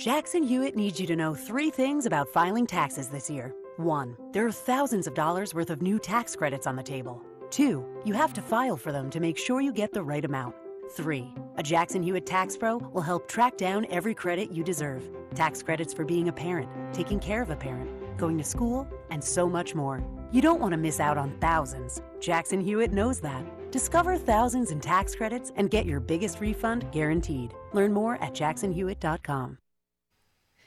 Jackson Hewitt needs you to know three things about filing taxes this year. One, there are thousands of dollars worth of new tax credits on the table. Two, you have to file for them to make sure you get the right amount. Three, a Jackson Hewitt Tax Pro will help track down every credit you deserve. Tax credits for being a parent, taking care of a parent, going to school, and so much more. You don't want to miss out on thousands. Jackson Hewitt knows that. Discover thousands in tax credits and get your biggest refund guaranteed. Learn more at jacksonhewitt.com.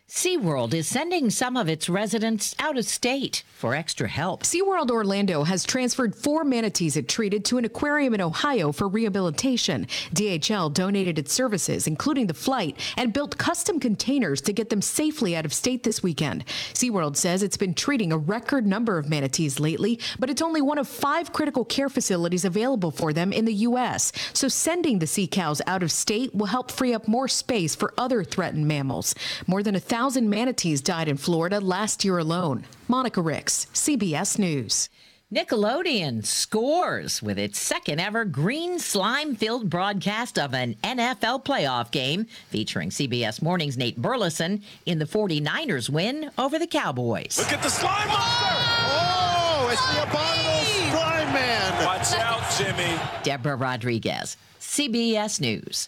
SeaWorld is sending some of its residents out of state for extra help. SeaWorld Orlando has transferred four manatees it treated to an aquarium in Ohio for rehabilitation. DHL donated its services, including the flight, and built custom containers to get them safely out of state this weekend. SeaWorld says it's been treating a record number of manatees lately, but it's only one of five critical care facilities available for them in the U.S. So sending the sea cows out of state will help free up more space for other threatened mammals. More than a thousand thousand manatees died in Florida last year alone. Monica Ricks, CBS News. Nickelodeon scores with its second ever green slime filled broadcast of an NFL playoff game featuring CBS Morning's Nate Burleson in the 49ers win over the Cowboys. Look at the slime monster! Oh, it's the abominable slime man! Watch out, Jimmy. Deborah Rodriguez, CBS News.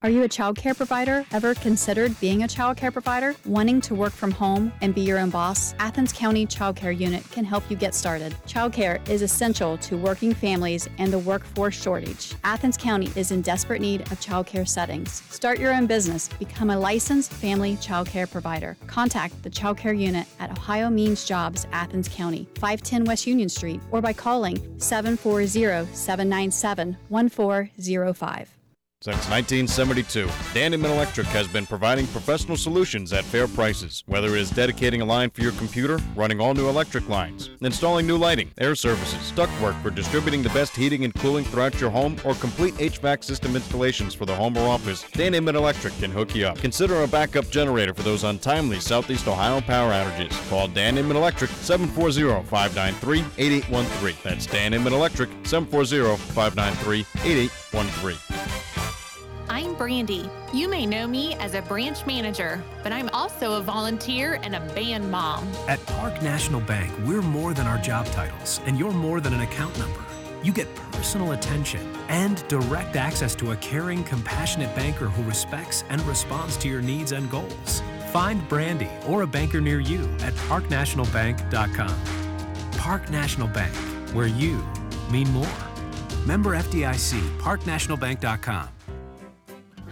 Are you a childcare provider? Ever considered being a childcare provider? Wanting to work from home and be your own boss? Athens County Childcare Unit can help you get started. Childcare is essential to working families and the workforce shortage. Athens County is in desperate need of childcare settings. Start your own business. Become a licensed family childcare provider. Contact the Childcare Unit at Ohio Means Jobs, Athens County, 510 West Union Street, or by calling 740 797 1405. Since 1972, Dandyman Electric has been providing professional solutions at fair prices. Whether it is dedicating a line for your computer, running all new electric lines, installing new lighting, air services, ductwork for distributing the best heating and cooling throughout your home, or complete HVAC system installations for the home or office, Dandyman Electric can hook you up. Consider a backup generator for those untimely Southeast Ohio power outages. Call Dandyman Electric 740-593-8813. That's Dandyman Electric 740-593-8813. I'm Brandy. You may know me as a branch manager, but I'm also a volunteer and a band mom. At Park National Bank, we're more than our job titles, and you're more than an account number. You get personal attention and direct access to a caring, compassionate banker who respects and responds to your needs and goals. Find Brandy or a banker near you at parknationalbank.com. Park National Bank, where you mean more. Member FDIC, parknationalbank.com.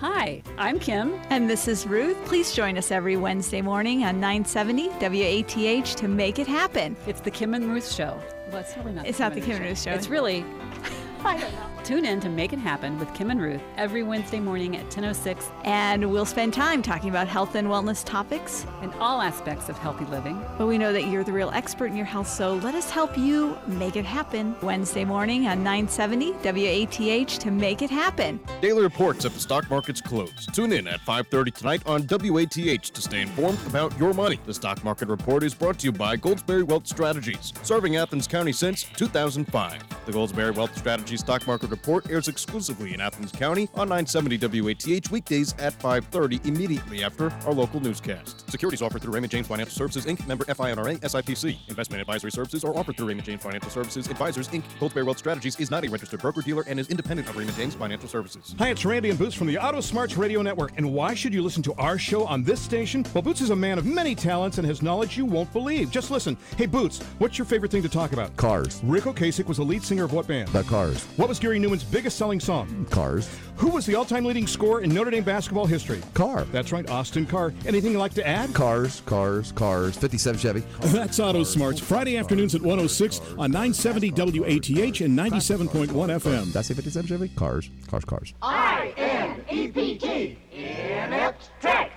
Hi, I'm Kim. And this is Ruth. Please join us every Wednesday morning on 970 WATH to make it happen. It's the Kim and Ruth Show. Well, it's really not. It's not the Kim and Ruth Show. It's really. I don't know. Tune in to Make It Happen with Kim and Ruth every Wednesday morning at 10:06, and we'll spend time talking about health and wellness topics and all aspects of healthy living. But we know that you're the real expert in your health, so let us help you make it happen. Wednesday morning on 970 WATH to make it happen. Daily reports at the stock market's close. Tune in at 5:30 tonight on WATH to stay informed about your money. The stock market report is brought to you by Goldsberry Wealth Strategies, serving Athens County since 2005. The Goldsberry Wealth Strategies stock market Report airs exclusively in Athens County on 970 WATH weekdays at 5:30 immediately after our local newscast. Securities offered through Raymond James Financial Services Inc. Member FINRA SIPC. Investment advisory services are offered through Raymond James Financial Services Advisors Inc. Goldsberry Wealth Strategies is not a registered broker dealer and is independent of Raymond James Financial Services. Hi, it's Randy and Boots from the Auto Smarts Radio Network. And why should you listen to our show on this station? Well, Boots is a man of many talents and has knowledge you won't believe. Just listen. Hey, Boots, what's your favorite thing to talk about? Cars. Ric Ocasek was the lead singer of what band? The Cars. What was Gary Numan's biggest selling song? Cars. Who was the all-time leading scorer in Notre Dame basketball history? Car. That's right, Austin Carr. Anything you'd like to add? Cars, cars, cars. 57 Chevy. That's Auto Smarts. Friday afternoons at 106 on 970 WATH and 97.1 FM. That's I 57 Chevy? Cars, cars, cars. I N E P T Inept Tech.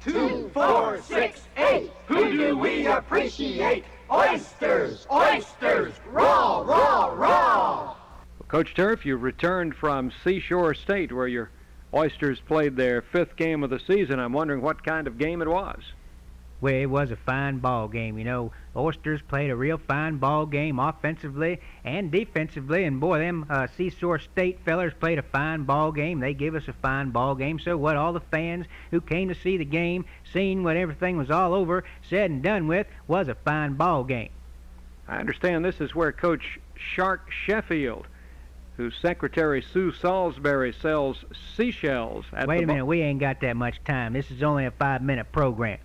Two, four, six, eight. Who do we appreciate? Oysters, oysters, raw, raw, raw. Coach Turf, you've returned from Seashore State where your Oysters played their fifth game of the season. I'm wondering what kind of game it was. Well, it was a fine ball game. You know, Oysters played a real fine ball game offensively and defensively, and boy, them uh, Seashore State fellers played a fine ball game. They give us a fine ball game. So what? All the fans who came to see the game, seeing what everything was all over, said and done with, was a fine ball game. I understand this is where Coach Shark Sheffield, whose secretary Sue Salisbury sells seashells. At Wait a minute, we ain't got that much time. This is only a five-minute program.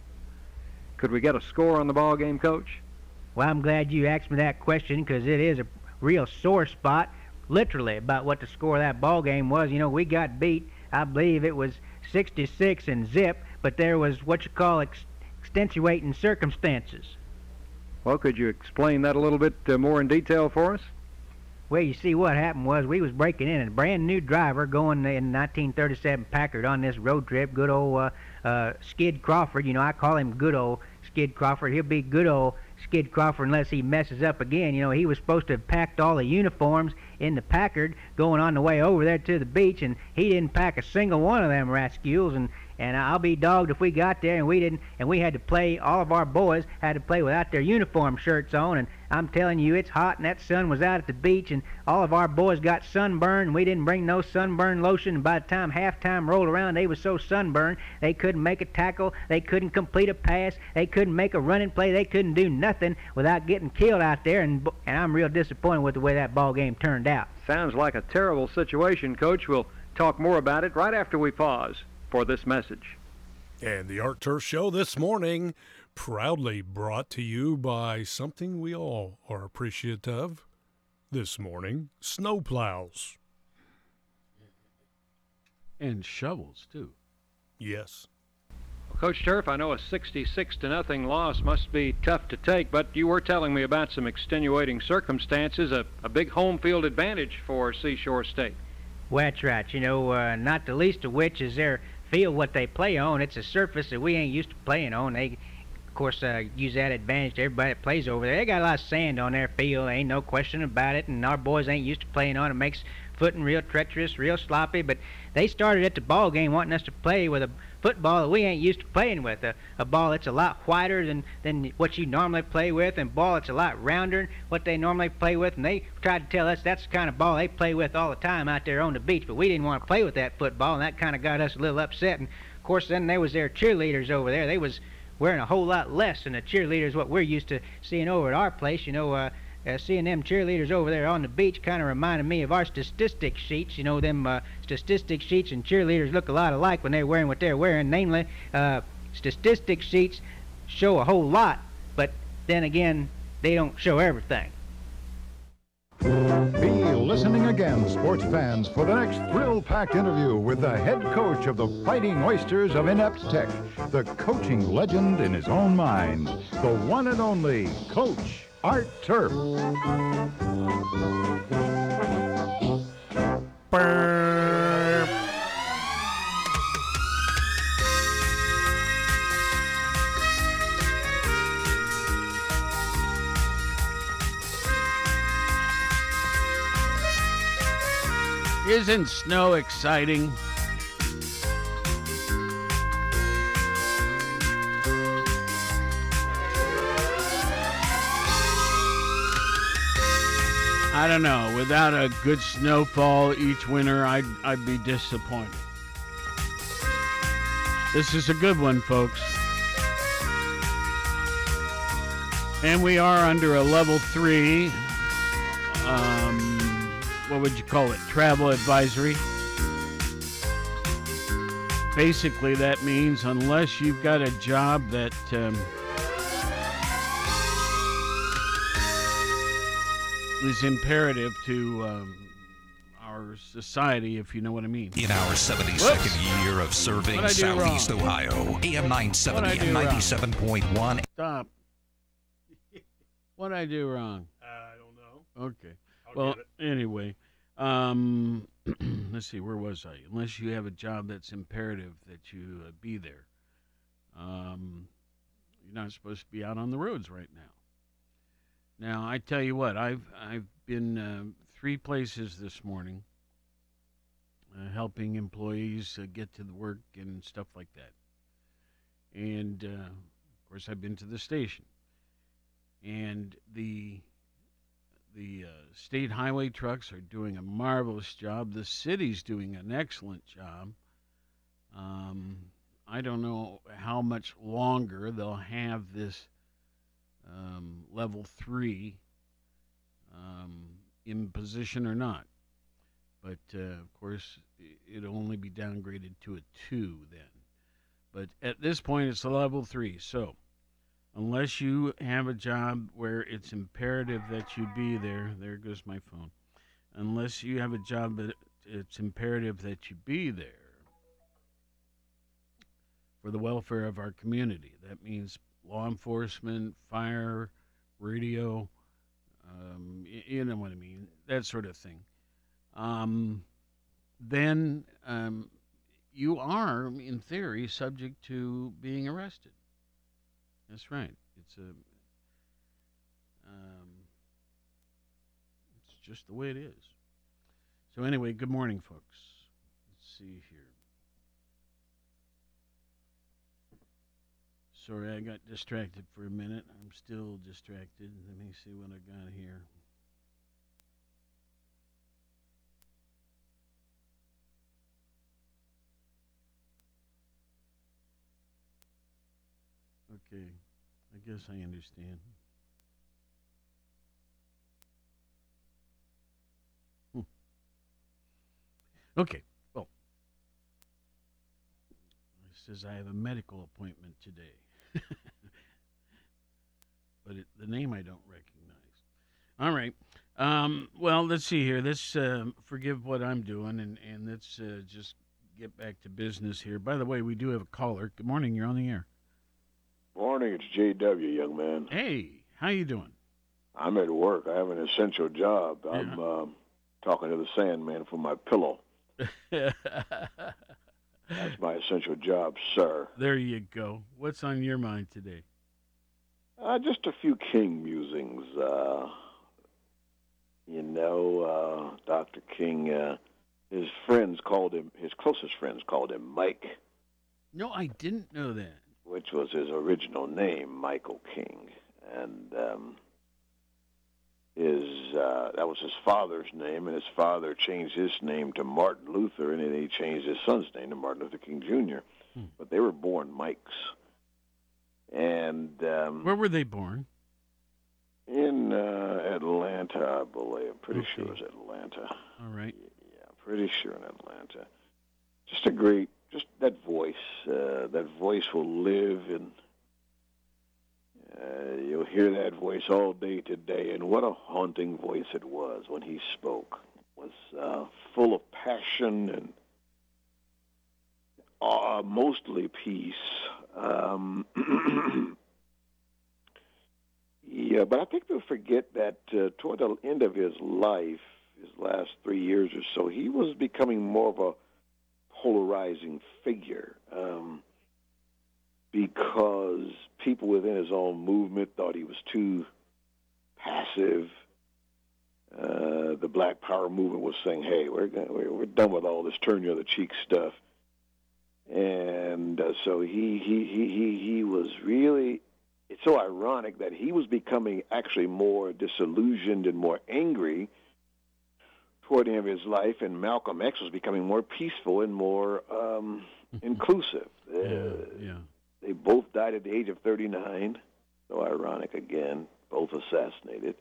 Could we get a score on the ball game, Coach? Well, I'm glad you asked me that question because it is a real sore spot, literally, about what the score of that ball game was. You know, we got beat. I believe it was 66 and zip, but there was what you call ex- extenuating circumstances. Well, could you explain that a little bit uh, more in detail for us? Well, you see, what happened was we was breaking in, a brand new driver going in 1937 Packard on this road trip. Good old uh, uh, Skid Crawford. You know, I call him good old Skid Crawford. He'll be good old Skid Crawford unless he messes up again. You know, he was supposed to have packed all the uniforms in the Packard going on the way over there to the beach, and he didn't pack a single one of them rascals. And and I'll be dogged if we got there and we didn't, and we had to play. All of our boys had to play without their uniform shirts on, and I'm telling you, it's hot, and that sun was out at the beach, and all of our boys got sunburned. And we didn't bring no sunburn lotion, and by the time halftime rolled around, they was so sunburned they couldn't make a tackle, they couldn't complete a pass, they couldn't make a running play, they couldn't do nothing without getting killed out there. And and I'm real disappointed with the way that ball game turned out. Sounds like a terrible situation, Coach. We'll talk more about it right after we pause for this message. And the Art Turf Show this morning, proudly brought to you by something we all are appreciative of this morning snowplows. And shovels, too. Yes. Well, Coach Turf, I know a 66 to nothing loss must be tough to take, but you were telling me about some extenuating circumstances, a, a big home field advantage for Seashore State. Well, that's right. You know, uh, not the least of which is their field, what they play on. It's a surface that we ain't used to playing on. They, of course, uh, use that advantage to everybody that plays over there. They got a lot of sand on their field. Ain't no question about it. And our boys ain't used to playing on it. Makes footing real treacherous, real sloppy. But they started at the ball game wanting us to play with a football that we ain't used to playing with. A, a ball that's a lot whiter than, than what you normally play with, and ball that's a lot rounder than what they normally play with. And they tried to tell us that's the kind of ball they play with all the time out there on the beach. But we didn't want to play with that football, and that kind of got us a little upset. And of course, then there was their cheerleaders over there. They was wearing a whole lot less than the cheerleaders what we're used to seeing over at our place. You know, uh, uh, seeing them cheerleaders over there on the beach kind of reminded me of our statistic sheets. You know, them uh, statistic sheets and cheerleaders look a lot alike when they're wearing what they're wearing. Namely, uh, statistic sheets show a whole lot, but then again, they don't show everything. Be listening again, sports fans, for the next thrill-packed interview with the head coach of the Fighting Oysters of Inept Tech, the coaching legend in his own mind, the one and only Coach Art Turf. Isn't snow exciting? I don't know. Without a good snowfall each winter, I'd, I'd be disappointed. This is a good one, folks. And we are under a level three, um, what would you call it? Travel advisory. Basically, that means unless you've got a job that um, is imperative to um, our society, if you know what I mean. In our 72nd year of serving What'd I do Southeast wrong? Ohio, AM 970 and 97.1. Stop. What I do wrong? I don't know. Okay. I'll well, anyway, um, let's see. Where was I? Unless you have a job that's imperative that you uh, be there, um, you're not supposed to be out on the roads right now. Now, I tell you what, I've I've been uh, three places this morning, uh, helping employees uh, get to the work and stuff like that. And uh, of course, I've been to the station, and the the uh, state highway trucks are doing a marvelous job. The city's doing an excellent job. Um, I don't know how much longer they'll have this um, level three um, in position or not. But uh, of course, it'll only be downgraded to a two then. But at this point, it's a level three. So unless you have a job where it's imperative that you be there, there goes my phone. Unless you have a job that it's imperative that you be there for the welfare of our community. That means law enforcement, fire, radio, um, you know what I mean, that sort of thing. Um, then um, you are, in theory, subject to being arrested. That's right. It's a. Um, it's just the way it is. So anyway, good morning, folks. Let's see here. Sorry, I got distracted for a minute. I'm still distracted. Let me see what I got here. Okay, I guess I understand. Hmm. Okay, well, it says I have a medical appointment today. but it, the name I don't recognize. All right. Um, well, let's see here. Let's uh, forgive what I'm doing and, and let's uh, just get back to business here. By the way, we do have a caller. Good morning. You're on the air. Morning, it's JW, young man. Hey, how you doing? I'm at work. I have an essential job. I'm um, talking to the Sandman for my pillow. That's my essential job, sir. There you go. What's on your mind today? Uh, just a few King musings. Uh, you know, uh, Dr. King, uh, his friends called him, his closest friends called him Mike, No, I didn't know that. which was his original name, Michael King. And um, his uh, that was his father's name, and his father changed his name to Martin Luther, and then he changed his son's name to Martin Luther King Jr. But they were born Mikes. And um, Where were they born? in uh, Atlanta, I believe. I'm pretty sure it was Atlanta. All right. Yeah, pretty sure in Atlanta. Just a great, just that voice. Uh, that voice will live, and uh, you'll hear that voice all day today. And what a haunting voice it was when he spoke. It was uh, full of passion and uh, mostly peace. Um, yeah, but I think we'll forget that uh, toward the end of his life, his last three years or so, he was becoming more of a polarizing figure um, because people within his own movement thought he was too passive. Uh, the Black Power movement was saying, "Hey, we're gonna, we're, we're done with all this turn the other cheek stuff," and uh, so he he he he he was really. It's so ironic that he was becoming actually more disillusioned and more angry toward the end of his life, and Malcolm X was becoming more peaceful and more um, inclusive. Uh, yeah. They both died at the age of 39. So ironic again, both assassinated.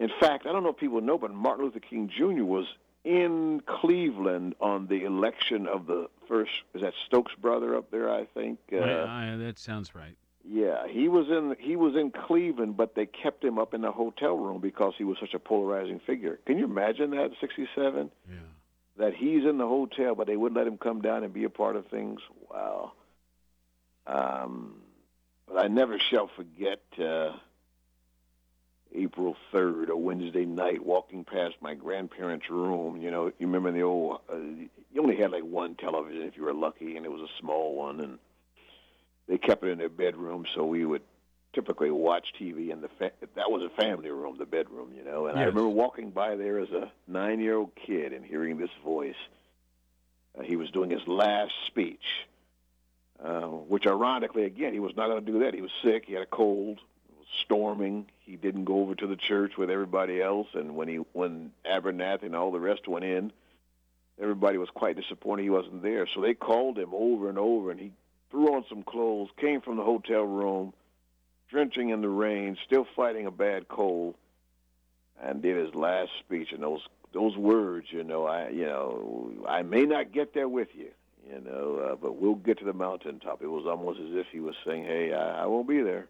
In fact, I don't know if people know, but Martin Luther King Jr. was in Cleveland on the election of the first. Is that Stokes brother up there? I think. Uh, I- that sounds right. yeah, he was in he was in Cleveland, but they kept him up in the hotel room because he was such a polarizing figure. Can you imagine that? '67. Yeah. That he's in the hotel, but they wouldn't let him come down and be a part of things. Wow. Um, but I never shall forget uh, April 3rd, a Wednesday night, walking past my grandparents' room. You know, you remember the old, uh, you only had like one television if you were lucky, and it was a small one, and they kept it in their bedroom, so we would typically watch TV in the fa- that was a family room, the bedroom, you know. And I remember walking by there as a nine-year-old kid and hearing this voice. Uh, he was doing his last speech, uh, which ironically, again, he was not going to do that. He was sick. He had a cold. It was storming. He didn't go over to the church with everybody else. And when he when Abernathy and all the rest went in, everybody was quite disappointed he wasn't there. So they called him over and over, and he threw on some clothes, came from the hotel room, drenching in the rain, still fighting a bad cold, and did his last speech. And those those words, you know, I you know, I may not get there with you, you know, uh, but we'll get to the mountaintop. It was almost as if he was saying, "Hey, I, I won't be there."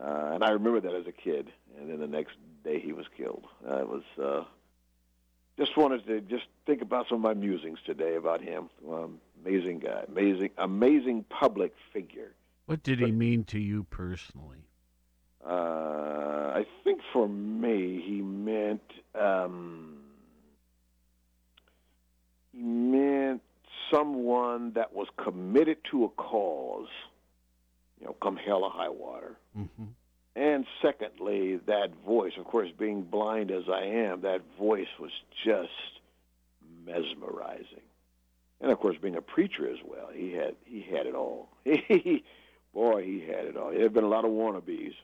Uh, and I remember that as a kid. And then the next day he was killed. Uh, it was uh, just wanted to just think about some of my musings today about him. Um, amazing guy, amazing, amazing public figure. What did he mean to you personally? Uh, I think for me, he meant um, he meant someone that was committed to a cause. You know, come hell or high water. Mm-hmm. And secondly, that voice, of course, being blind as I am, that voice was just mesmerizing. And of course, being a preacher as well, he had he had it all. Boy, he had it all. There have been a lot of wannabes.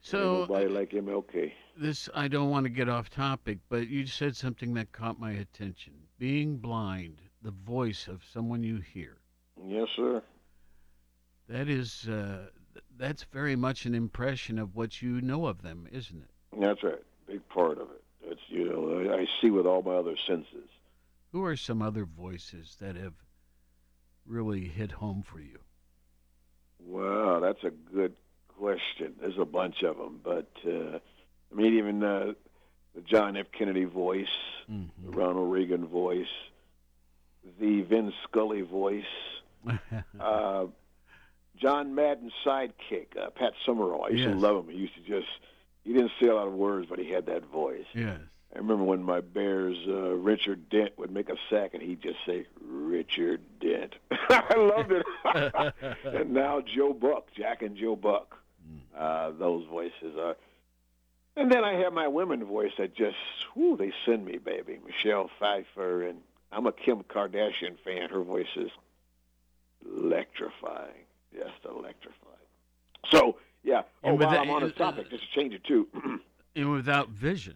So Ain't nobody like MLK. this I don't want to get off topic, but you said something that caught my attention. Being blind, the voice of someone you hear. Yes, sir. That is uh, that's very much an impression of what you know of them, isn't it? That's right. Big part of it. It's you know, I I see with all my other senses. Who are some other voices that have really hit home for you? Wow, that's a good question. There's a bunch of them, but uh, I mean, even uh, the John F. Kennedy voice, the Ronald Reagan voice, the Vin Scully voice, uh, John Madden's sidekick, uh, Pat Summerall. I used to love him. He used to just, he didn't say a lot of words, but he had that voice. Yes. I remember when my Bears, uh, Richard Dent, would make a sack and he'd just say, Richard Dent. I loved it. and now Joe Buck, Jack and Joe Buck. Uh, those voices are. And then I have my women voice that just, whoo, they send me, baby. Michelle Pfeiffer, and I'm a Kim Kardashian fan. Her voice is electrifying, just electrifying. So, yeah. Oh, And while that- I'm on the topic, just to change it too. And without vision.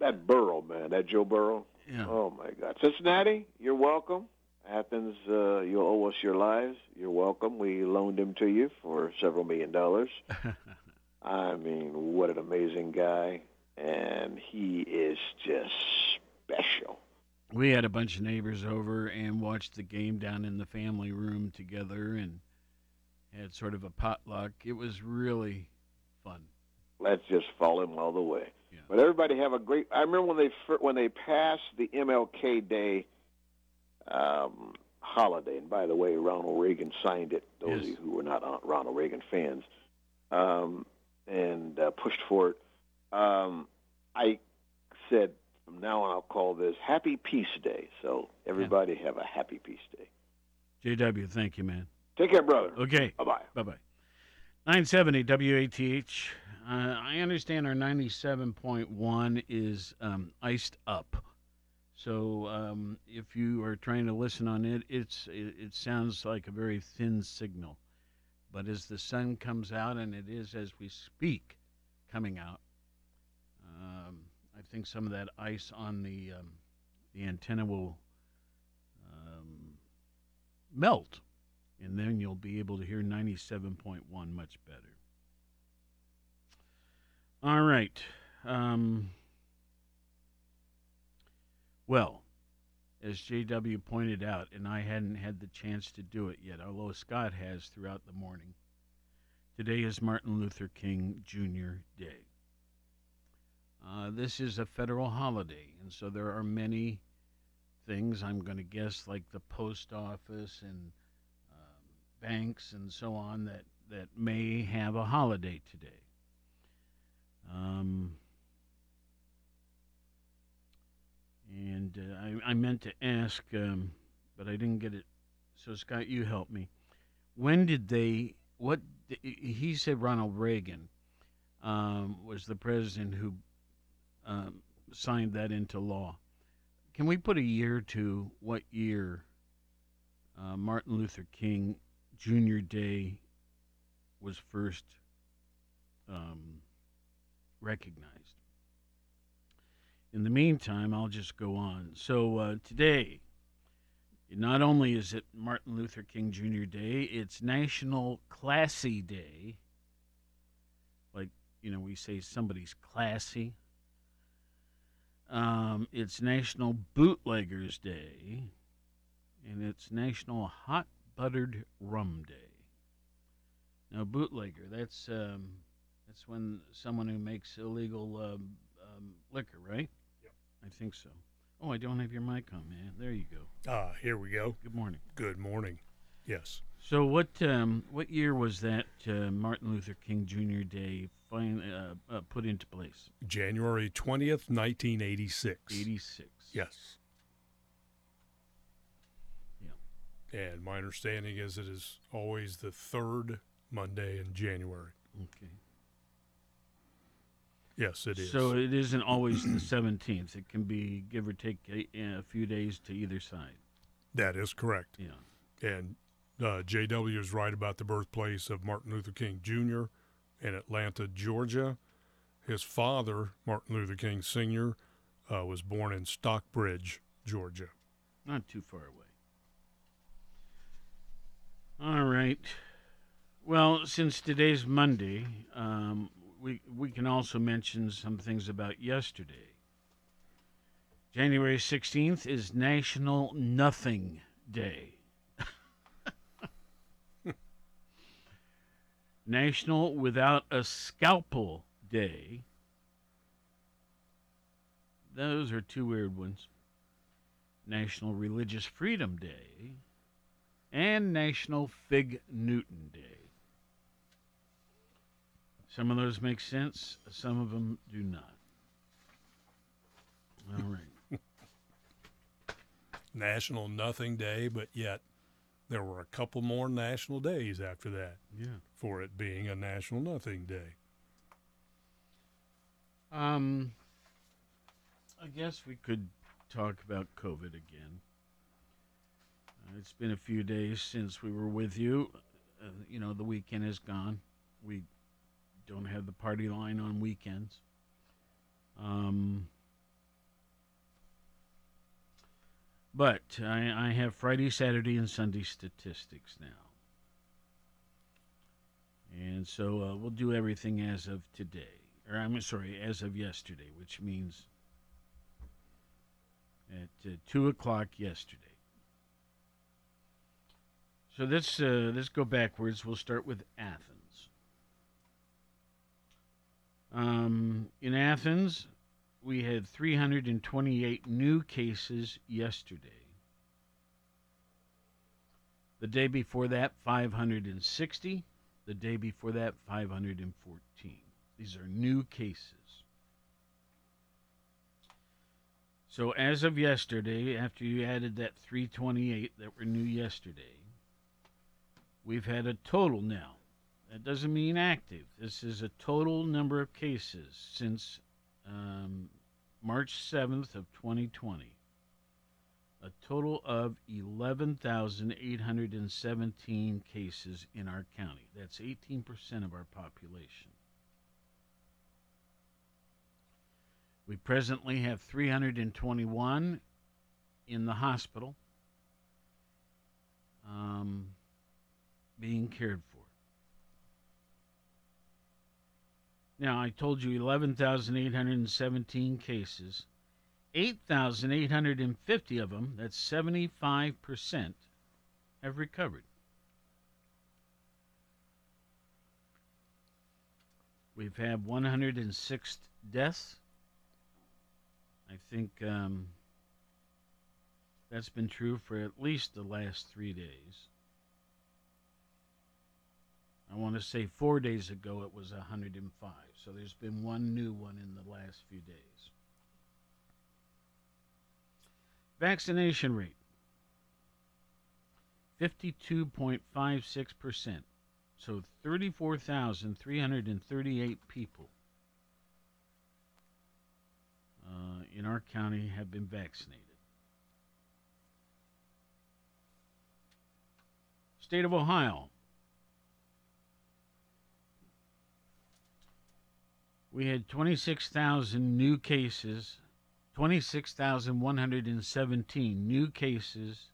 that Burrow, man, that Joe Burrow. Yeah. Oh my God, Cincinnati, you're welcome. Athens, uh, you owe us your lives. You're welcome. We loaned him to you for several million dollars. I mean, what an amazing guy, and he is just special. We had a bunch of neighbors over and watched the game down in the family room together and had sort of a potluck. It was really fun. Let's just follow him all the way. But everybody have a great. I remember when they when they passed the MLK Day um, holiday, and by the way, Ronald Reagan signed it. Those of you who were not uh, Ronald Reagan fans, um, and uh, pushed for it. Um, I said from now on I'll call this Happy Peace Day. So everybody have a Happy Peace Day. JW, thank you, man. Take care, brother. Okay. Bye bye. Bye bye. 970 WATH. Uh, I understand our 97.1 is um, iced up. So um, if you are trying to listen on it, it's it, it sounds like a very thin signal. But as the sun comes out, and it is as we speak coming out, think some of that ice on the um, the antenna will um, melt, and then you'll be able to hear 97.1 much better. All right. Um, well, as JW pointed out, and I hadn't had the chance to do it yet, although Scott has throughout the morning, today is Martin Luther King Jr. Day. Uh, this is a federal holiday, and so there are many things, I'm going to guess, like the post office and um, banks and so on, that, that may have a holiday today. Um, and uh, I, I meant to ask, um, but I didn't get it. So, Scott, you help me. When did they, what, he said Ronald Reagan um, was the president who um, signed that into law. Can we put a year to what year uh, Martin Luther King Jr. Day was first um, recognized? In the meantime, I'll just go on. So uh, today, not only is it Martin Luther King Jr. Day, it's National Classy Day. Like, you know, we say somebody's classy. Um, it's National Bootleggers Day, and it's National Hot Buttered Rum Day. Now, bootlegger, that's um, that's when someone who makes illegal um, um, liquor, right? Yep. I think so. Oh, I don't have your mic on, man. There you go. Ah, here we go. Good morning. Good morning. Yes. So, what um, what year was that uh, Martin Luther King Jr. Day fin- uh, uh, put into place? January 20th, 1986. 86. Yes. Yeah. And my understanding is it is always the third Monday in January. Okay. Yes, it is. So it isn't always the 17th. It can be give or take a, a few days to either side. That is correct. Yeah. And uh, JW is right about the birthplace of Martin Luther King Jr. in Atlanta, Georgia. His father, Martin Luther King Sr., uh, was born in Stockbridge, Georgia. Not too far away. All right. Well, since today's Monday, um, we we can also mention some things about yesterday. January 16th is National Nothing Day. National Without a Scalpel Day. Those are two weird ones. National Religious Freedom Day and National Fig Newton Day. Some of those make sense, some of them do not. All right. National Nothing Day, but yet there were a couple more national days after that. Yeah. For it being a National Nothing Day. Um, I guess we could talk about COVID again. Uh, it's been a few days since we were with you. Uh, you know, the weekend is gone. We don't have the party line on weekends. Um, but I, I have Friday, Saturday, and Sunday statistics now. And so uh, we'll do everything as of today. Or I'm sorry, as of yesterday, which means at uh, 2 o'clock yesterday. So let's, uh, let's go backwards. We'll start with Athens. Um, in Athens, we had 328 new cases yesterday. The day before that, 560. The day before that, 514. These are new cases. So as of yesterday, after you added that 328 that were new yesterday, we've had a total now. That doesn't mean active. This is a total number of cases since um, March 7th of 2020. A total of 11,817 cases in our county. That's 18% of our population. We presently have 321 in the hospital um, being cared for. Now, I told you 11,817 cases. 8,850 of them, that's 75%, have recovered. We've had 106 deaths. I think um, that's been true for at least the last three days. I want to say four days ago it was 105, so there's been one new one in the last few days. Vaccination rate 52.56%. So 34,338 people uh, in our county have been vaccinated. State of Ohio. We had 26,000 new cases, 26,117 new cases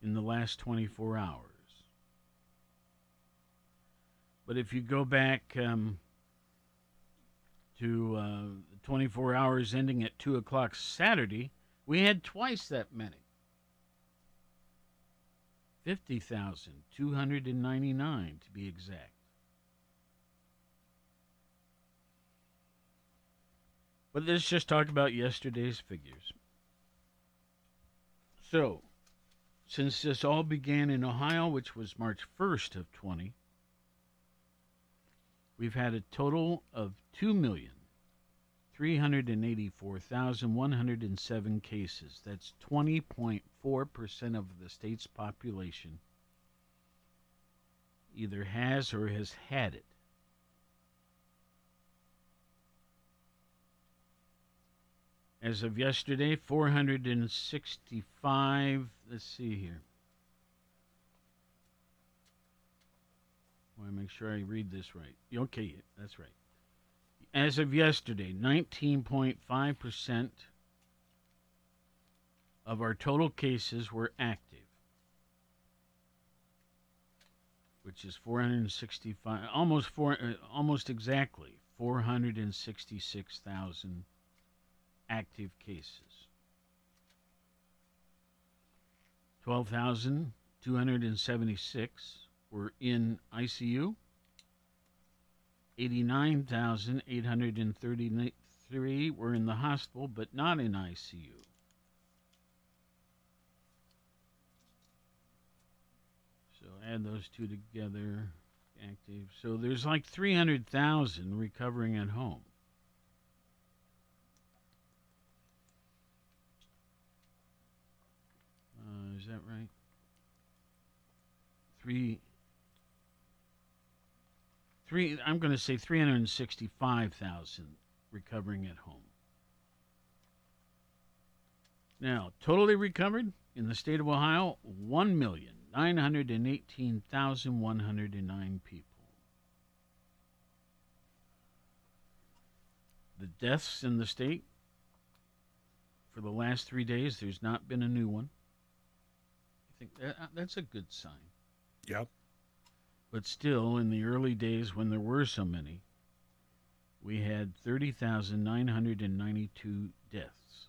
in the last 24 hours. But if you go back um, to uh, 24 hours ending at 2 o'clock Saturday, we had twice that many 50,299 to be exact. But let's just talk about yesterday's figures. So, since this all began in Ohio, which was March 1st of 20, we've had a total of 2,384,107 cases. That's 20.4% of the state's population either has or has had it. As of yesterday, 465. Let's see here. I want to make sure I read this right. Okay, that's right. As of yesterday, 19.5% of our total cases were active, which is 465, almost four, uh, almost exactly 466,000 active cases. 12,276 were in ICU. 89,833 were in the hospital but not in ICU. So add those two together, active. So there's like 300,000 recovering at home. Uh, is that right? Three. Three. I'm going to say three hundred sixty-five thousand recovering at home. Now, totally recovered in the state of Ohio, one million nine hundred and eighteen thousand one hundred and nine people. The deaths in the state for the last three days, there's not been a new one think that, uh, that's a good sign. Yep. But still, in the early days when there were so many, we had 30,992 deaths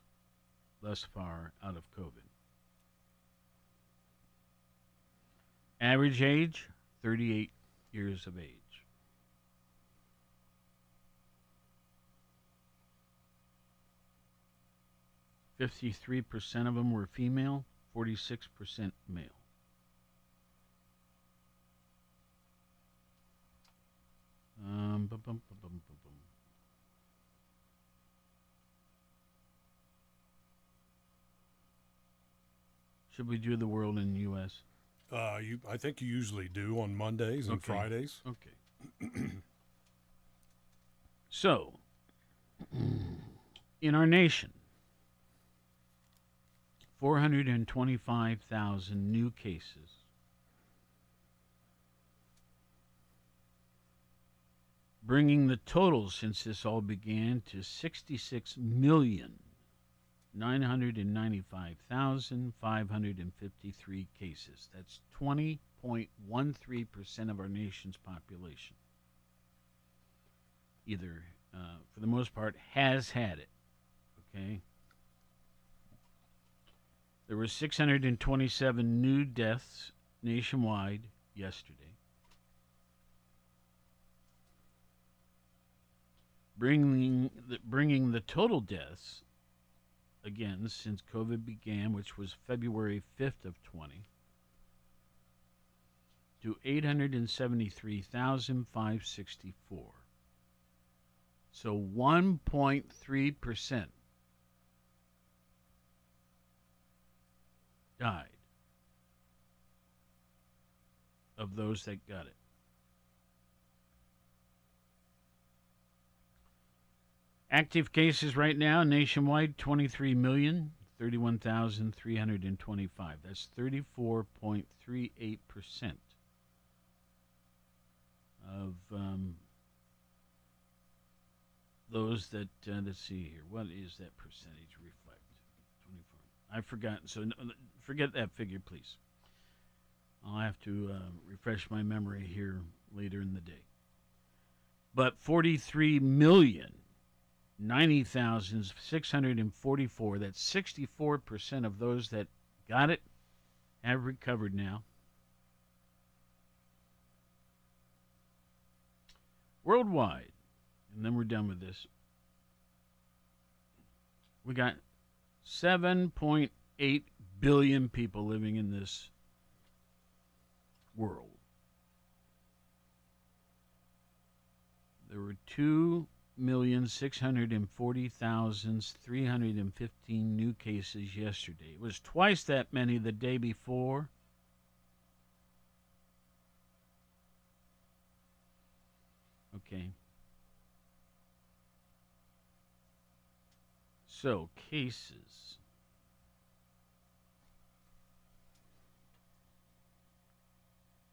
thus far out of COVID. Average age 38 years of age. Fifty-three percent of them were female, 46% male. Um, bum, bum, bum, Should we do the world in the U.S.? Uh, you, I think you usually do on Mondays and Okay. Fridays. Okay. So, in our nation, 425,000 new cases bringing the total since this all began to 66,995,553 cases. That's 20.13% of our nation's population. Either, uh, for the most part, has had it. Okay? There were 627 new deaths nationwide yesterday. Bringing the, bringing the total deaths again since COVID began, which was February 5th of 20, to 873,564. So 1.3% died of those that got it. Active cases right now nationwide 23 million 31,325. That's 34.38% of um, those that, uh, let's see here, what is that percentage reflect? 24. I've forgotten, so no, forget that figure, please. I'll have to uh, refresh my memory here later in the day. But 43 million 90,644. That's 64% of those that got it have recovered now. Worldwide, and then we're done with this, we got 7.8 billion people living in this world. There were two million six hundred and forty thousand three hundred and fifteen new cases yesterday. It was twice that many the day before. Okay. So, cases.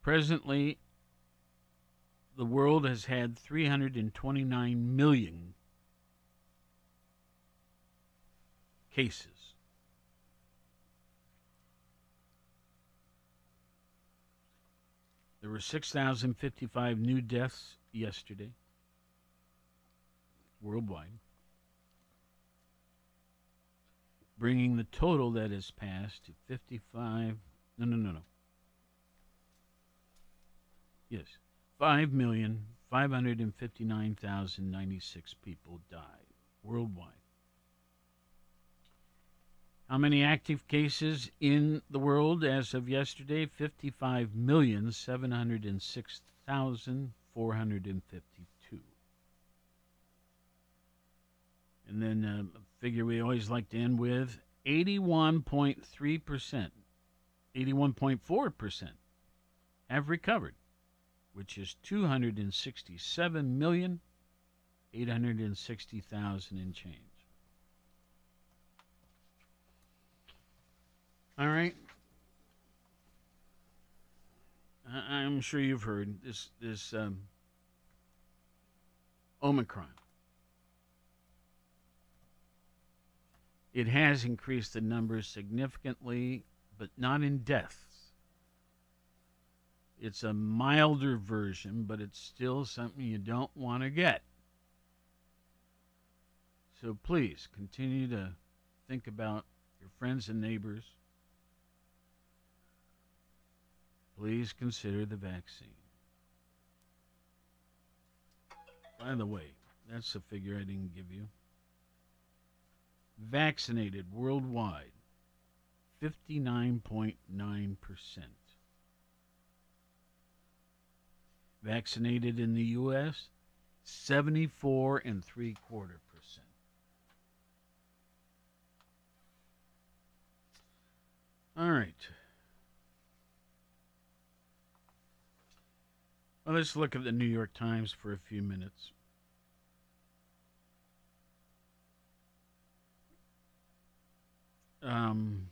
Presently, the world has had 329 million cases. There were 6,055 new deaths yesterday worldwide, bringing the total that has passed to 55. No, no, no, no. Yes. 5,559,096 people died worldwide. How many active cases in the world as of yesterday? 55,706,452. And then uh, a figure we always like to end with 81.3%, 81.4% have recovered which is 267 million 860,000 in change. All right. I- I'm sure you've heard this this um, Omicron. It has increased the numbers significantly, but not in death. It's a milder version, but it's still something you don't want to get. So please continue to think about your friends and neighbors. Please consider the vaccine. By the way, that's a figure I didn't give you. Vaccinated worldwide, 59.9%. Vaccinated in the U.S., 74 and three quarter percent. All right. Well, let's look at the New York Times for a few minutes. Um,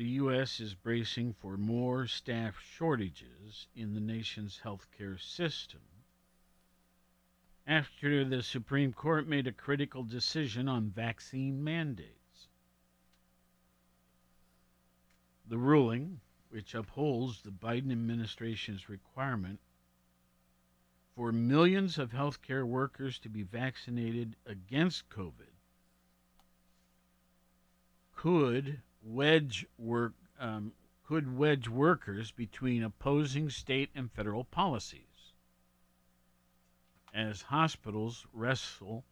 the U.S. is bracing for more staff shortages in the nation's healthcare system after the Supreme Court made a critical decision on vaccine mandates. The ruling, which upholds the Biden administration's requirement for millions of healthcare workers to be vaccinated against COVID, could wedge work um, could wedge workers between opposing state and federal policies as hospitals wrestle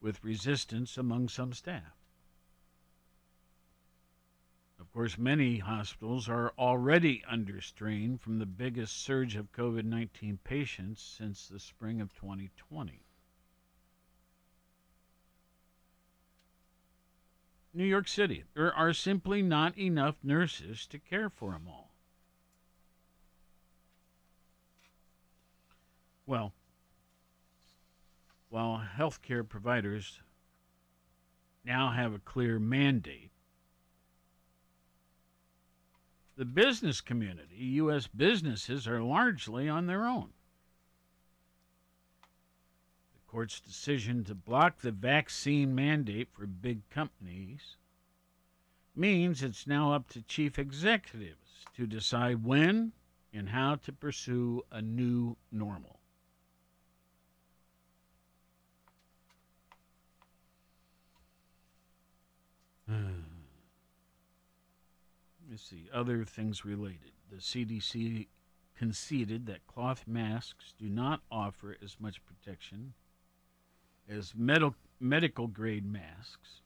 with resistance among some staff. Of course, many hospitals are already under strain from the biggest surge of COVID 19 patients since the spring of 2020. New York City, there are simply not enough nurses to care for them all. Well, while healthcare providers now have a clear mandate, the business community, U.S. businesses, are largely on their own. Court's decision to block the vaccine mandate for big companies means it's now up to chief executives to decide when and how to pursue a new normal. Let's see, other things related. The CDC conceded that cloth masks do not offer as much protection as medical medical grade masks.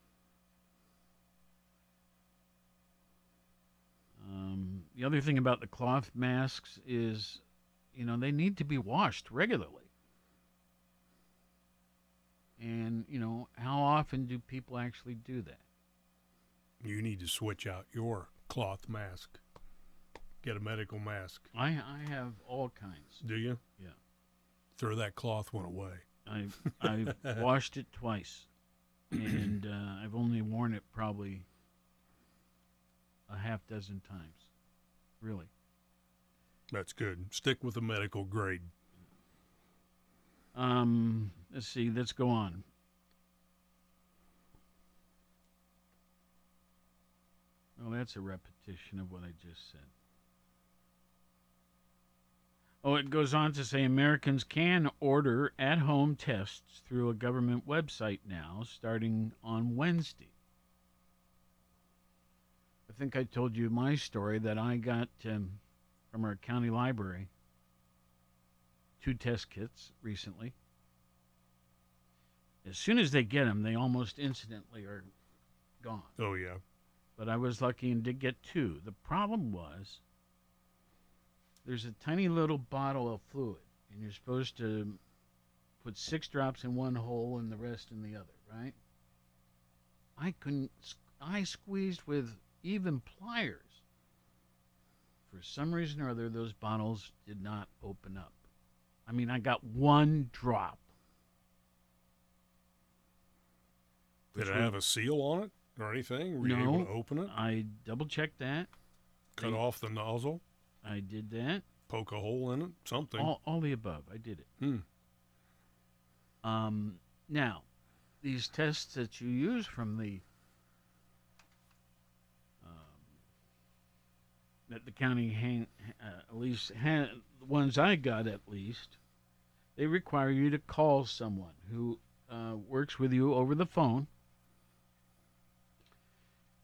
Um, the other thing about the cloth masks is, you know, they need to be washed regularly. And, you know, how often do people actually do that? You need to switch out your cloth mask. Get a medical mask. I I have all kinds. Do you? Yeah. Throw that cloth one away. I've I've washed it twice, and uh, I've only worn it probably a half dozen times. Really. That's good. Stick with the medical grade. Um, let's see. Let's go on. Well, that's a repetition of what I just said. Oh, it goes on to say Americans can order at home tests through a government website now, starting on Wednesday. I think I told you my story that I got um, from our county library two test kits recently. As soon as they get them, they almost instantly are gone. Oh, yeah. But I was lucky and did get two. The problem was there's a tiny little bottle of fluid, and you're supposed to put six drops in one hole and the rest in the other, right? I couldn't, I squeezed with even pliers. For some reason or other, those bottles did not open up. I mean, I got one drop. Did it have a seal on it or anything? Were you no, able to open it? I double checked that. Cut They- off the nozzle? I did that. Poke a hole in it? Something. All, all the above. I did it. Hmm. Um, now, these tests that you use from the um, that the county hang, uh, at least ha- the ones I got at least, they require you to call someone who uh, works with you over the phone,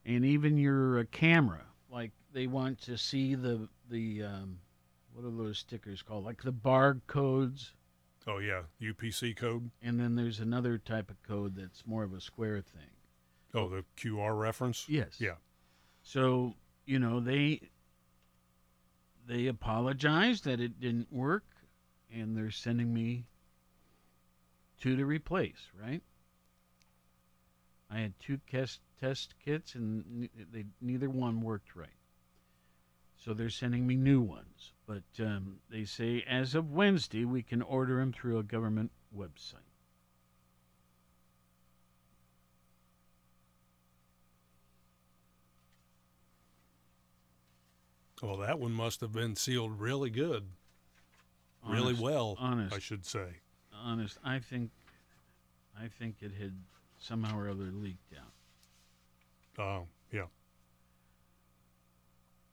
and even your uh, camera. Like they want to see the the um, what are those stickers called? Like the barcodes. Oh, yeah. UPC code? And then there's another type of code that's more of a square thing. Oh, the QR reference? Yes. Yeah. So, you know, they they apologize that it didn't work and they're sending me two to replace, right? I had two test test kits and they neither one worked right. So they're sending me new ones, but um, they say as of Wednesday we can order them through a government website. Well, that one must have been sealed really good. really well, honest. I should say. Honest, I think, I think it had somehow or other leaked out. Oh, yeah.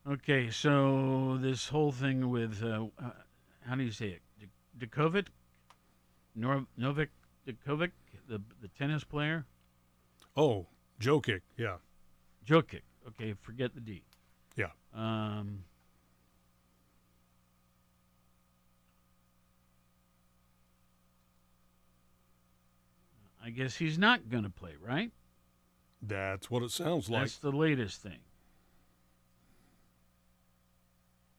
Okay, so this whole thing with uh, uh, how do you say it? D- Djokovic, Nor- Novak Djokovic, the the tennis player. Oh, Joe kick, yeah. Jokic. Okay, forget the D. Yeah. Um, I guess he's not going to play, right? That's what it sounds like. That's the latest thing.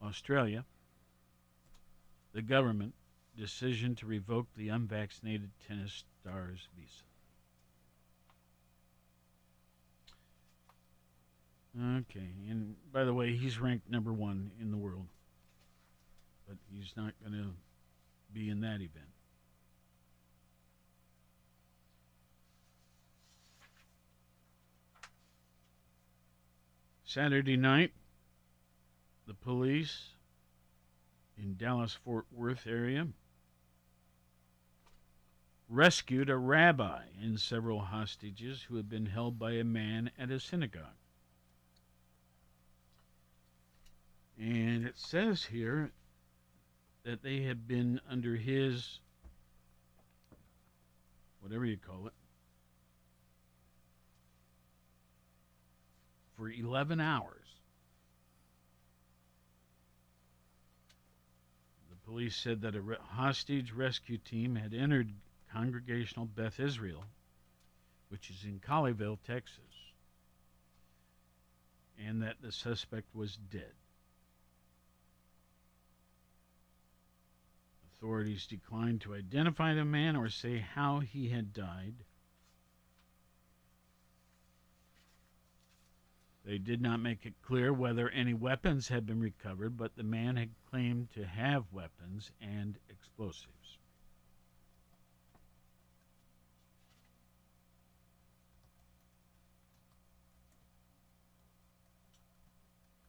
Australia, the government decision to revoke the unvaccinated tennis star's visa. Okay, and by the way, he's ranked number one in the world, but he's not going to be in that event. Saturday night, the police in Dallas Fort Worth area rescued a rabbi and several hostages who had been held by a man at a synagogue. And it says here that they had been under his, whatever you call it, for 11 hours. The police said that a re- hostage rescue team had entered Congregational Beth Israel, which is in Colleyville, Texas, and that the suspect was dead. Authorities declined to identify the man or say how he had died. They did not make it clear whether any weapons had been recovered, but the man had claimed to have weapons and explosives.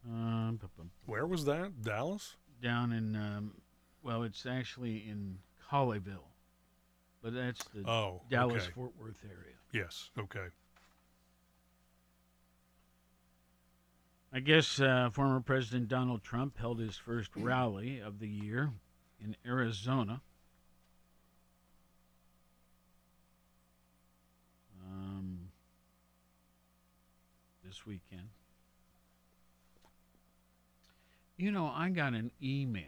Um, Where was that? Dallas? down in, um, well, it's actually in Colleyville, but that's the Oh, Dallas okay. Fort Worth area. Yes, okay. I guess uh, former President Donald Trump held his first rally of the year in Arizona. Um, this weekend. You know, I got an email.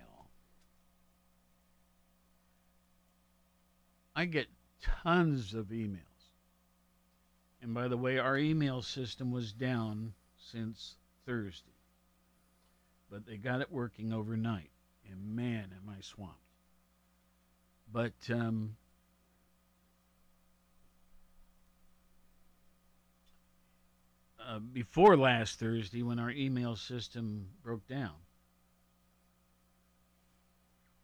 I get tons of emails. And by the way, our email system was down since Thursday. But they got it working overnight. And man, am I swamped. But um, uh, before last Thursday, when our email system broke down,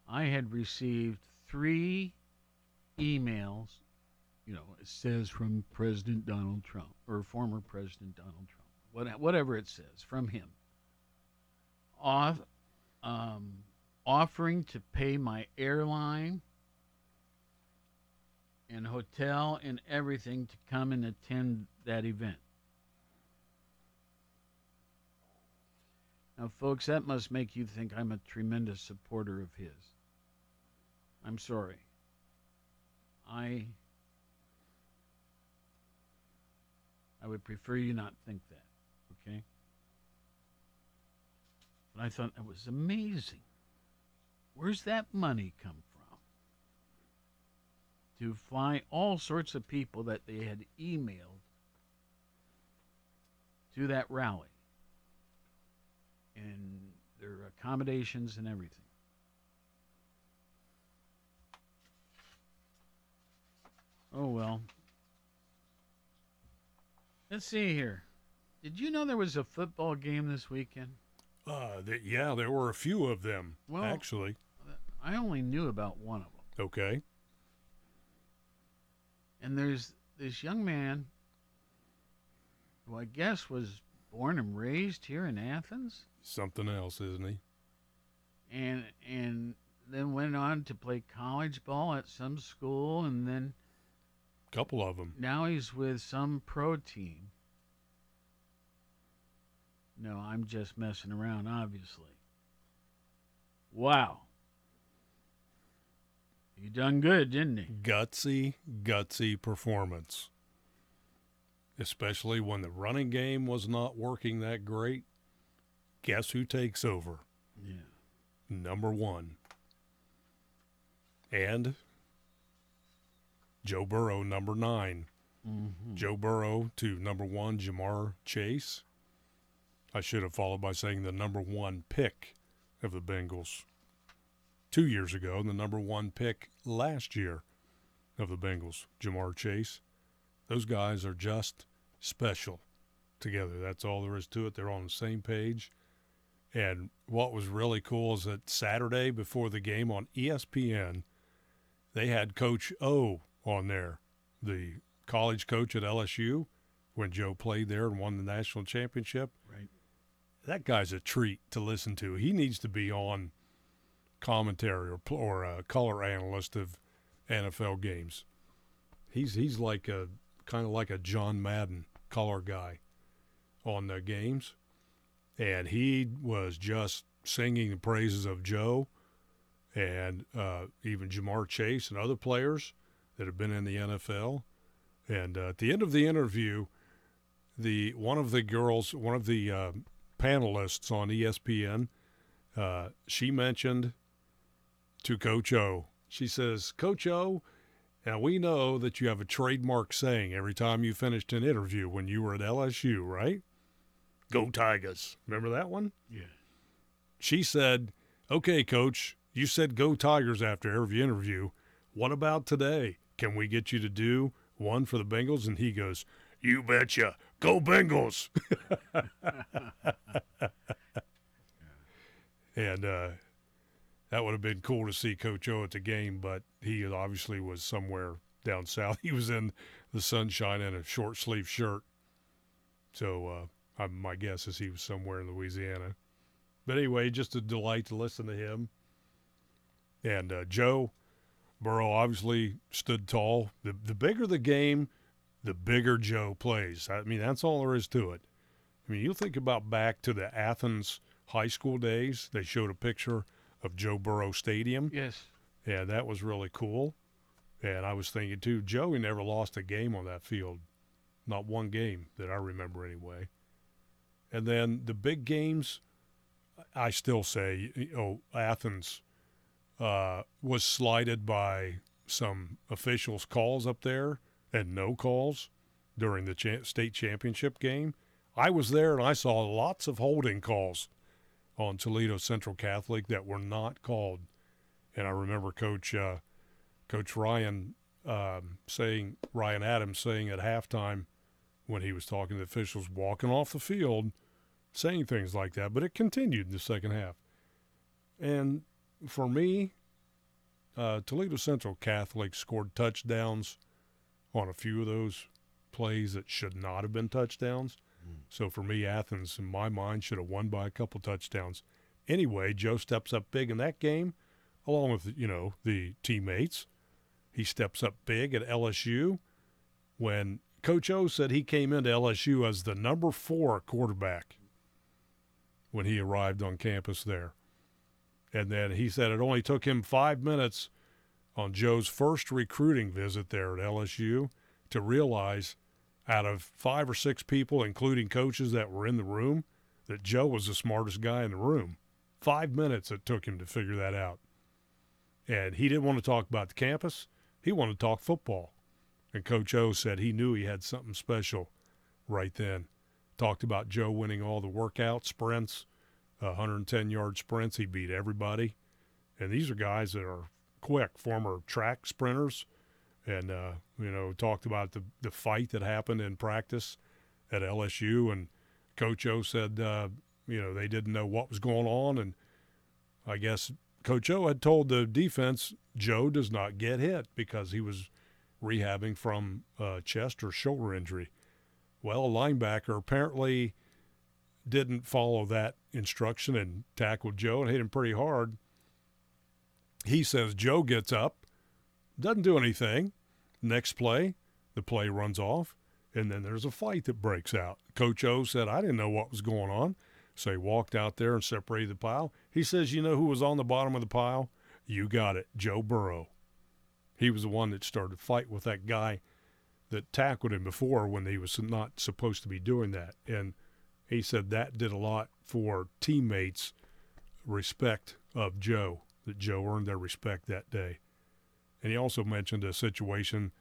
I had received three emails. You know, it says from President Donald Trump or former President Donald Trump, whatever it says from him, off, um, offering to pay my airline and hotel and everything to come and attend that event. Now, folks, that must make you think I'm a tremendous supporter of his. I'm sorry. I I would prefer you not think that, okay? I thought that was amazing. Where's that money come from? To fly all sorts of people that they had emailed to that rally and their accommodations and everything. Oh well. Let's see here. Did you know there was a football game this weekend? Uh, th- yeah, there were a few of them, Well- actually. I only knew about one of them. Okay. And there's this young man who I guess was born and raised here in Athens. Something else, isn't he? And and then went on to play college ball at some school, and then Couple of them. now he's with some pro team. No, I'm just messing around, obviously. Wow. He done good, didn't he? Gutsy, gutsy performance. Especially when the running game was not working that great. Guess who takes over? Yeah. Number one. And Joe Burrow, number 9 Mhm. Joe Burrow to number one, Ja'Marr Chase. I should have followed by saying the number one pick of the Bengals two years ago, and the number one pick last year of the Bengals, Ja'Marr Chase. Those guys are just special together. That's all there is to it. They're on the same page. And what was really cool is that Saturday before the game on ESPN, they had Coach O on there, the college coach at LSU, when Joe played there and won the national championship. That guy's a treat to listen to. He needs to be on commentary or or a color analyst of NFL games. He's he's like a kind of like a John Madden color guy on the games, and he was just singing the praises of Joe and uh, even Ja'Marr Chase and other players that have been in the NFL. And uh, at the end of the interview, the one of the girls, one of the uh, panelists on ESPN, uh, she mentioned to Coach O. She says, "Coach O, now we know that you have a trademark saying every time you finished an interview when you were at LSU, right? Go Tigers. Remember that one? Yeah. She said, "Okay, coach, you said go Tigers after every interview. What about today? Can we get you to do one for the Bengals?" And he goes, "You betcha. Go Bengals." and uh, that would have been cool to see Coach O at the game, but he obviously was somewhere down south. He was in the sunshine in a short sleeve shirt. So uh, I, my guess is he was somewhere in Louisiana. But anyway, just a delight to listen to him. And uh, Joe Burrow obviously stood tall. The, the bigger the game, the bigger Joe plays. I mean, that's all there is to it. I mean, you think about back to the Athens high school days. They showed a picture of Joe Burrow Stadium. Yes. Yeah, that was really cool. And I was thinking too, Joey never lost a game on that field. Not one game that I remember anyway. And then the big games, I still say, you know, Athens uh, was slighted by some officials' calls up there and no calls during the cha- state championship game. I was there and I saw lots of holding calls on Toledo Central Catholic that were not called. And I remember Coach uh, Coach Ryan um, saying Ryan Adams saying at halftime when he was talking to officials walking off the field, saying things like that. But it continued in the second half. And for me, uh, Toledo Central Catholic scored touchdowns on a few of those plays that should not have been touchdowns. Hmm. So for me, Athens, in my mind, should have won by a couple touchdowns. Anyway, Joe steps up big in that game, along with you know the teammates. He steps up big at LSU when Coach O said he came into LSU as the number four quarterback when he arrived on campus there. And then he said it only took him five minutes on Joe's first recruiting visit there at LSU to realize out of five or six people, including coaches that were in the room, that Joe was the smartest guy in the room. Five minutes it took him to figure that out. And he didn't want to talk about the campus, he wanted to talk football. And Coach O said he knew he had something special right then. Talked about Joe winning all the workout sprints, uh, 110 yard sprints. He beat everybody. And these are guys that are quick, former track sprinters. And, uh, you know, talked about the, the fight that happened in practice at LSU. And Coach O said, uh, you know, they didn't know what was going on. And I guess Coach O had told the defense, Joe does not get hit because he was rehabbing from uh, chest or shoulder injury. Well, a linebacker apparently didn't follow that instruction and tackled Joe and hit him pretty hard. He says Joe gets up, doesn't do anything. Next play, the play runs off, and then there's a fight that breaks out. Coach O said, I didn't know what was going on. So he walked out there and separated the pile. He says, You know who was on the bottom of the pile? You got it, Joe Burrow. He was the one that started a fight with that guy that tackled him before when he was not supposed to be doing that. And he said that did a lot for teammates' respect of Joe, that Joe earned their respect that day. And he also mentioned a situation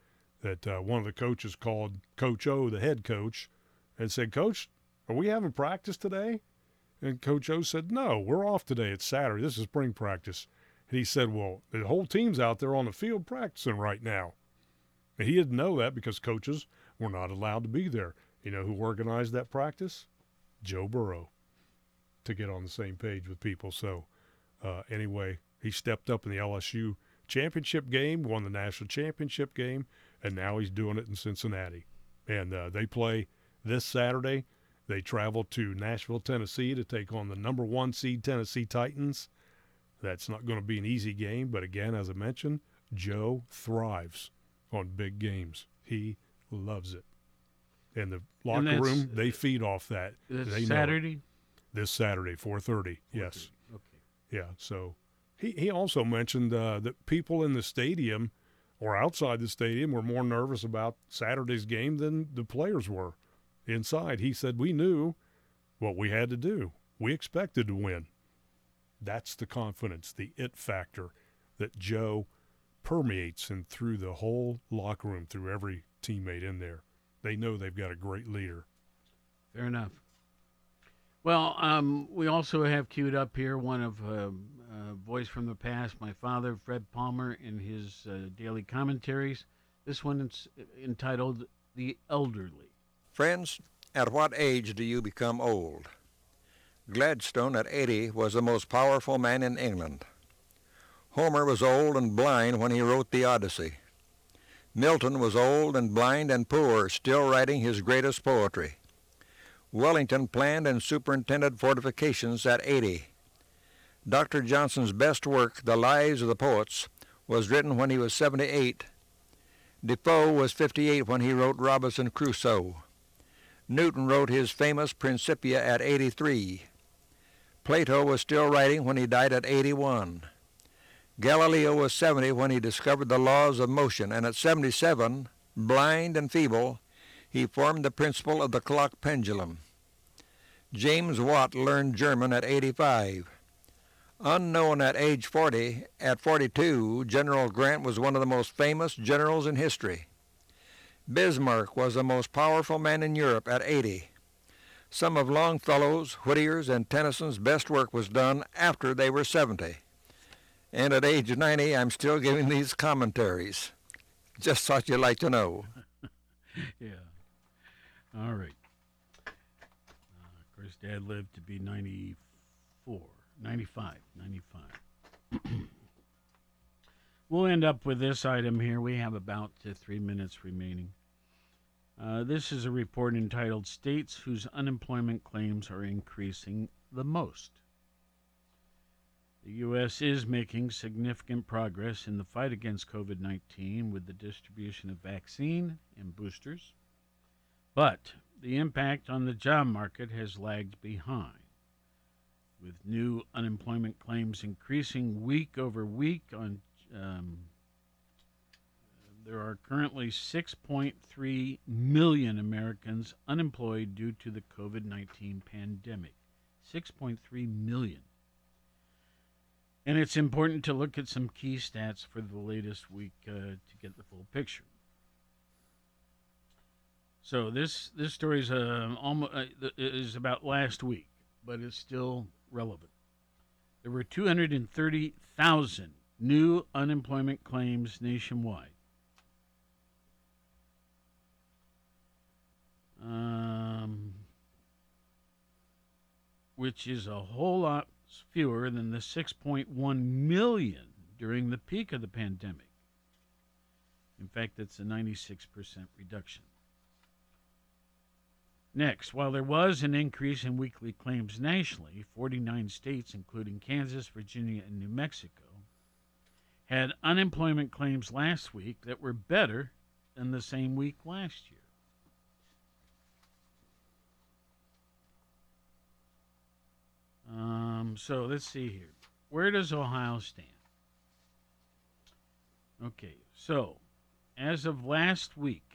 that uh, one of the coaches called Coach O, the head coach, and said, Coach, are we having practice today? And Coach O said, No, we're off today. It's Saturday. This is spring practice. And he said, Well, the whole team's out there on the field practicing right now. And he didn't know that because coaches were not allowed to be there. You know who organized that practice? Joe Burrow to get on the same page with people. So, uh, anyway, he stepped up in the LSU championship game, won the national championship game, and now he's doing it in Cincinnati. And uh, they play this Saturday. They travel to Nashville, Tennessee to take on the number one seed Tennessee Titans. That's not going to be an easy game, but again, as I mentioned, Joe thrives on big games. He loves it. And the locker that's- room, they feed off that. That's They. Saturday? This Saturday, 4:30. Yes. Okay. Yeah. So he he also mentioned uh, that people in the stadium or outside the stadium were more nervous about Saturday's game than the players were inside. He said we knew what we had to do. We expected to win. That's the confidence, the it factor that Joe permeates and through the whole locker room, through every teammate in there. They know they've got a great leader. Fair enough. Well, um, we also have queued up here one of uh, uh, Voice from the Past, my father, Fred Palmer, in his uh, daily commentaries. This one is entitled The Elderly. Friends, at what age do you become old? Gladstone at 80 was the most powerful man in England. Homer was old and blind when he wrote the Odyssey. Milton was old and blind and poor, still writing his greatest poetry. Wellington planned and superintended fortifications at 80. Dr. Johnson's best work, The Lives of the Poets, was written when he was 78. Defoe was 58 when he wrote Robinson Crusoe. Newton wrote his famous Principia at 83. Plato was still writing when he died at 81. Galileo was 70 when he discovered the laws of motion, and at 77, blind and feeble, he formed the principle of the clock pendulum. James Watt learned German at 85. Unknown at age 40, at 42, General Grant was one of the most famous generals in history. Bismarck was the most powerful man in Europe at 80. Some of Longfellow's, Whittier's, and Tennyson's best work was done after they were 70. And at age 90, I'm still giving these commentaries. Just thought you'd like to know. yeah. All right. Uh, of course, Dad lived to be 94, 95, 95. we'll end up with this item here. We have about three minutes remaining. Uh, this is a report entitled States Whose Unemployment Claims Are Increasing the Most. The U.S. is making significant progress in the fight against COVID 19 with the distribution of vaccine and boosters, but the impact on the job market has lagged behind, with new unemployment claims increasing week over week. On um, there are currently 6.3 million Americans unemployed due to the COVID 19 pandemic. 6.3 million. And it's important to look at some key stats for the latest week uh, to get the full picture. So this this story is uh, almost uh, is about last week, but it's still relevant. There were 230,000 new unemployment claims nationwide. Um, which is a whole lot fewer than the 6.1 million during the peak of the pandemic. In fact, that's a 96% reduction. Next, while there was an increase in weekly claims nationally, 49 states, including Kansas, Virginia, and New Mexico, had unemployment claims last week that were better than the same week last year. Um, so let's see here. Where does Ohio stand? Okay, so as of last week,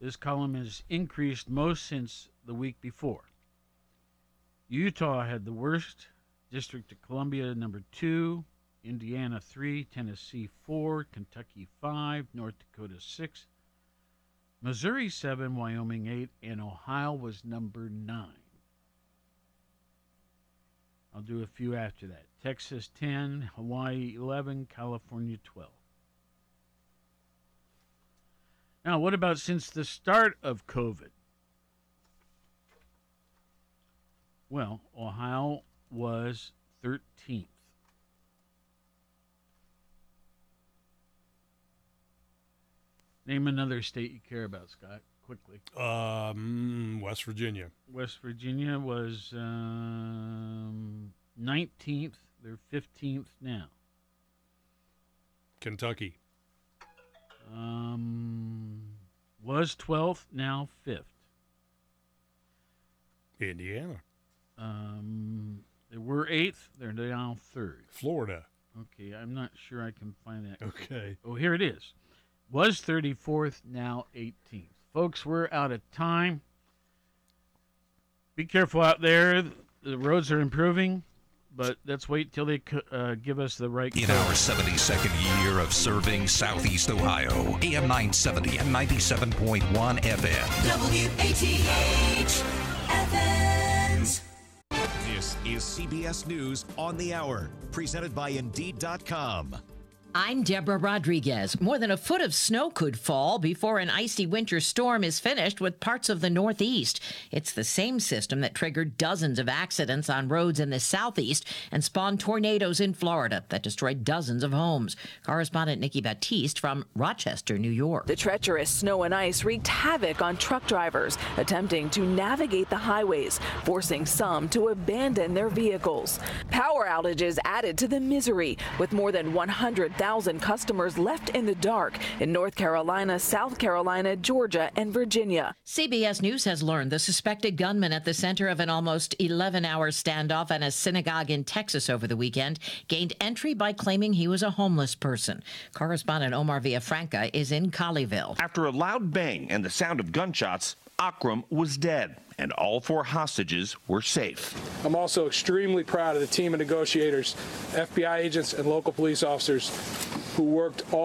this column has increased most since the week before. Utah had the worst, District of Columbia number two, Indiana three, Tennessee four, Kentucky five, North Dakota six, Missouri seven, Wyoming eight, and Ohio was number nine. I'll do a few after that. Texas 10, Hawaii 11, California 12. Now, what about since the start of COVID? Well, Ohio was 13th. Name another state you care about, Scott, quickly. Um, West Virginia. West Virginia was um, 19th. They're 15th now. Kentucky. Um, was 12th, now 5th. Indiana. Um, they were 8th. They're now 3rd. Florida. Okay, I'm not sure I can find that. Okay. Oh, here it is. Was 34th, now 18th. Folks, we're out of time. Be careful out there. The roads are improving, but let's wait till they uh, give us the right. In code. our 72nd year of serving Southeast Ohio, AM 970 and 97.1 FM. WATH Athens. This is CBS News on the Hour, presented by Indeed.com. I'm Deborah Rodriguez. More than a foot of snow could fall before an icy winter storm is finished with parts of the Northeast. It's the same system that triggered dozens of accidents on roads in the Southeast and spawned tornadoes in Florida that destroyed dozens of homes. Correspondent Nikki Batiste from Rochester, New York. The treacherous snow and ice wreaked havoc on truck drivers attempting to navigate the highways, forcing some to abandon their vehicles. Power outages added to the misery, with more than 100,000 customers left in the dark in North Carolina, South Carolina, Georgia, and Virginia. CBS News has learned the suspected gunman at the center of an almost 11 hour standoff at a synagogue in Texas over the weekend gained entry by claiming he was a homeless person. Correspondent Omar Villafranca is in Colleyville. After a loud bang and the sound of gunshots, Akram was dead, and all four hostages were safe. I'm also extremely proud of the team of negotiators, FBI agents, and local police officers who worked all